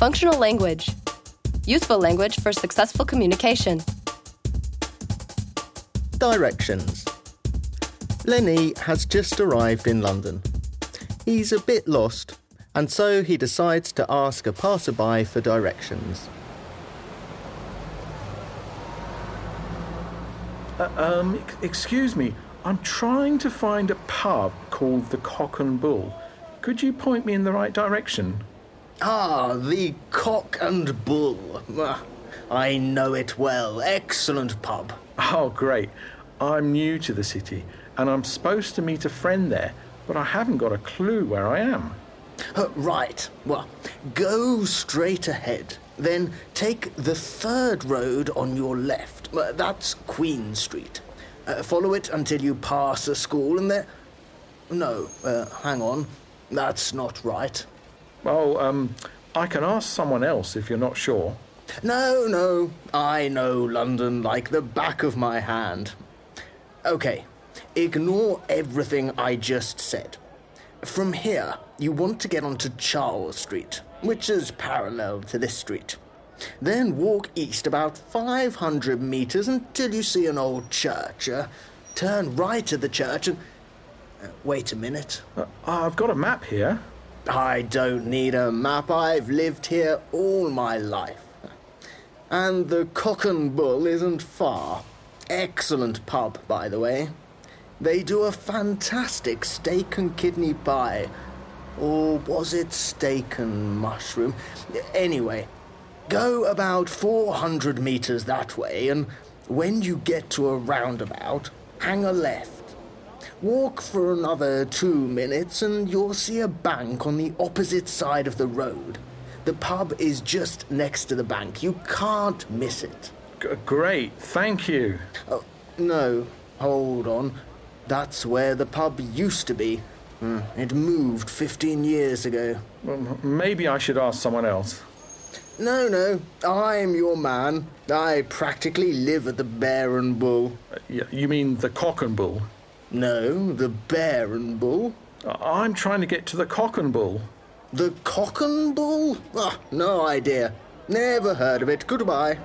Functional language. Useful language for successful communication. Directions. Lenny has just arrived in London. He's a bit lost, and so he decides to ask a passerby for directions. Um, excuse me, I'm trying to find a pub called the Cock and Bull. Could you point me in the right direction? Ah, the Cock and Bull. Ah, I know it well. Excellent pub. Oh, great. I'm new to the city and I'm supposed to meet a friend there, but I haven't got a clue where I am. Uh, right. Well, go straight ahead. Then take the third road on your left. Uh, That's Queen Street. Uh, follow it until you pass a school, and there. No, uh, hang on. That's not right. Well, um, I can ask someone else if you're not sure. No, no. I know London like the back of my hand. Okay, ignore everything I just said. From here, you want to get onto Charles Street, which is parallel to this street. Then walk east about 500 metres until you see an old church. Uh, turn right at the church and. Uh, wait a minute. Uh, I've got a map here. I don't need a map. I've lived here all my life. And the Cock and Bull isn't far. Excellent pub, by the way. They do a fantastic steak and kidney pie. Or was it steak and mushroom? Anyway, go about 400 metres that way, and when you get to a roundabout, hang a left. Walk for another two minutes and you'll see a bank on the opposite side of the road. The pub is just next to the bank. You can't miss it. G- great, thank you. Oh, no, hold on. That's where the pub used to be. Hmm, It moved 15 years ago. Well, maybe I should ask someone else. No, no, I'm your man. I practically live at the Bear and Bull. Uh, You mean the Cock and Bull? No, the Bear and Bull. I'm trying to get to the Cock and Bull. The Cock and Bull? Ah, no idea. Never heard of it. Goodbye.